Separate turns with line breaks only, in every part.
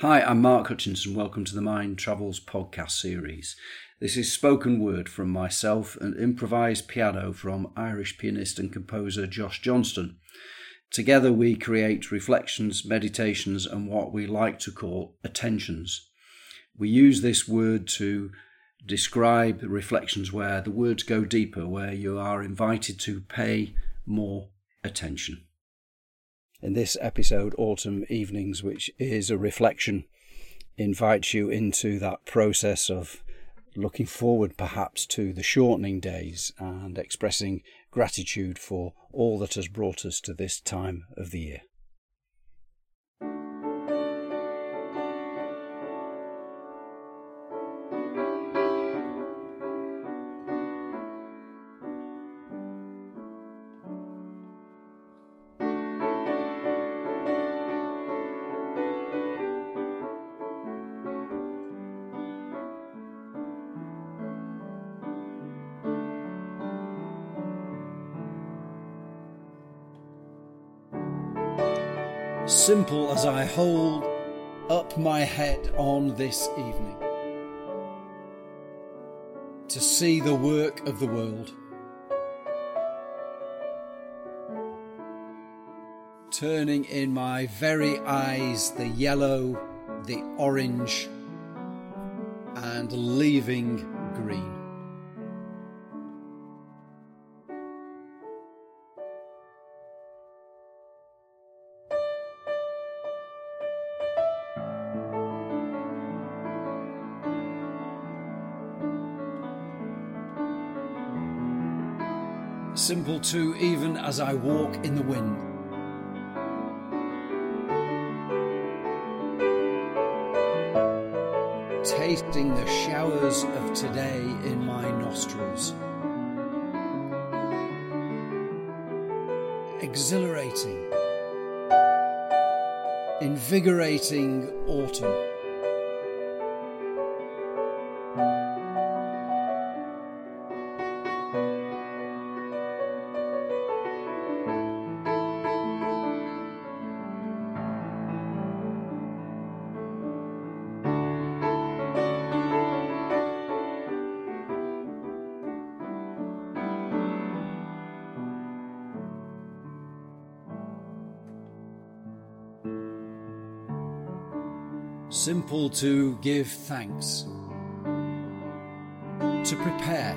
Hi, I'm Mark Hutchinson. Welcome to the Mind Travels podcast series. This is spoken word from myself and improvised piano from Irish pianist and composer Josh Johnston. Together, we create reflections, meditations, and what we like to call attentions. We use this word to describe reflections where the words go deeper, where you are invited to pay more attention in this episode, Autumn Evenings, which is a reflection, invites you into that process of looking forward perhaps to the shortening days and expressing gratitude for all that has brought us to this time of the year. Simple as I hold up my head on this evening to see the work of the world. Turning in my very eyes the yellow, the orange, and leaving green. Simple too, even as I walk in the wind. Tasting the showers of today in my nostrils. Exhilarating, invigorating autumn. Simple to give thanks, to prepare.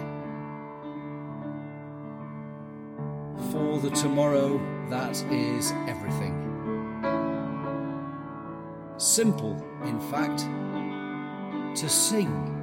For the tomorrow that is everything. Simple, in fact, to sing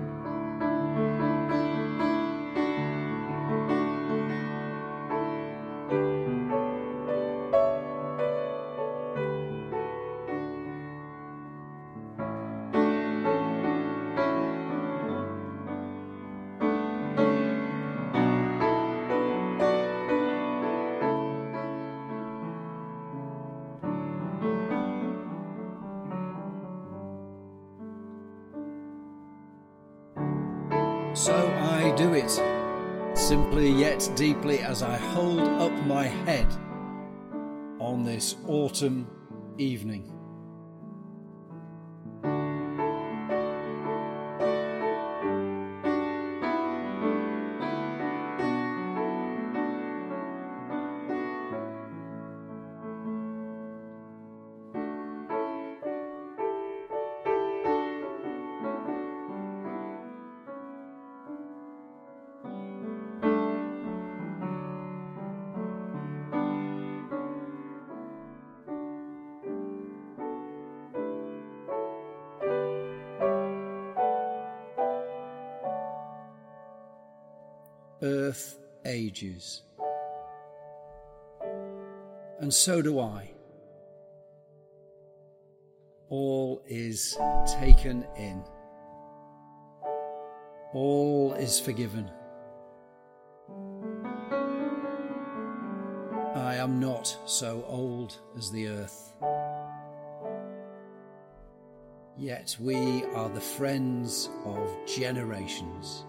So I do it, simply yet deeply as I hold up my head on this autumn evening. Earth ages. And so do I. All is taken in. All is forgiven. I am not so old as the earth. Yet we are the friends of generations.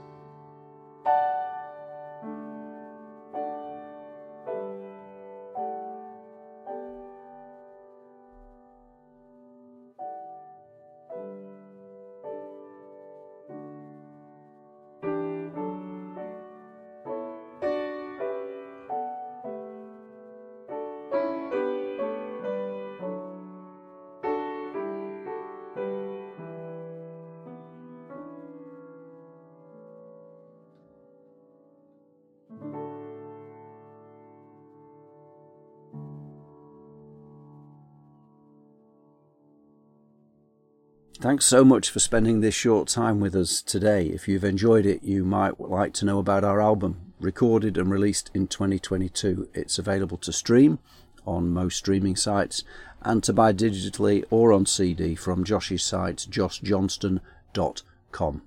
Thanks so much for spending this short time with us today. If you've enjoyed it, you might like to know about our album, recorded and released in 2022. It's available to stream on most streaming sites and to buy digitally or on CD from Josh's site, joshjohnston.com.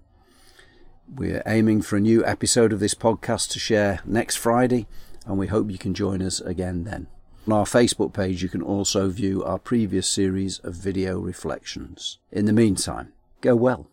We're aiming for a new episode of this podcast to share next Friday, and we hope you can join us again then. On our Facebook page, you can also view our previous series of video reflections. In the meantime, go well.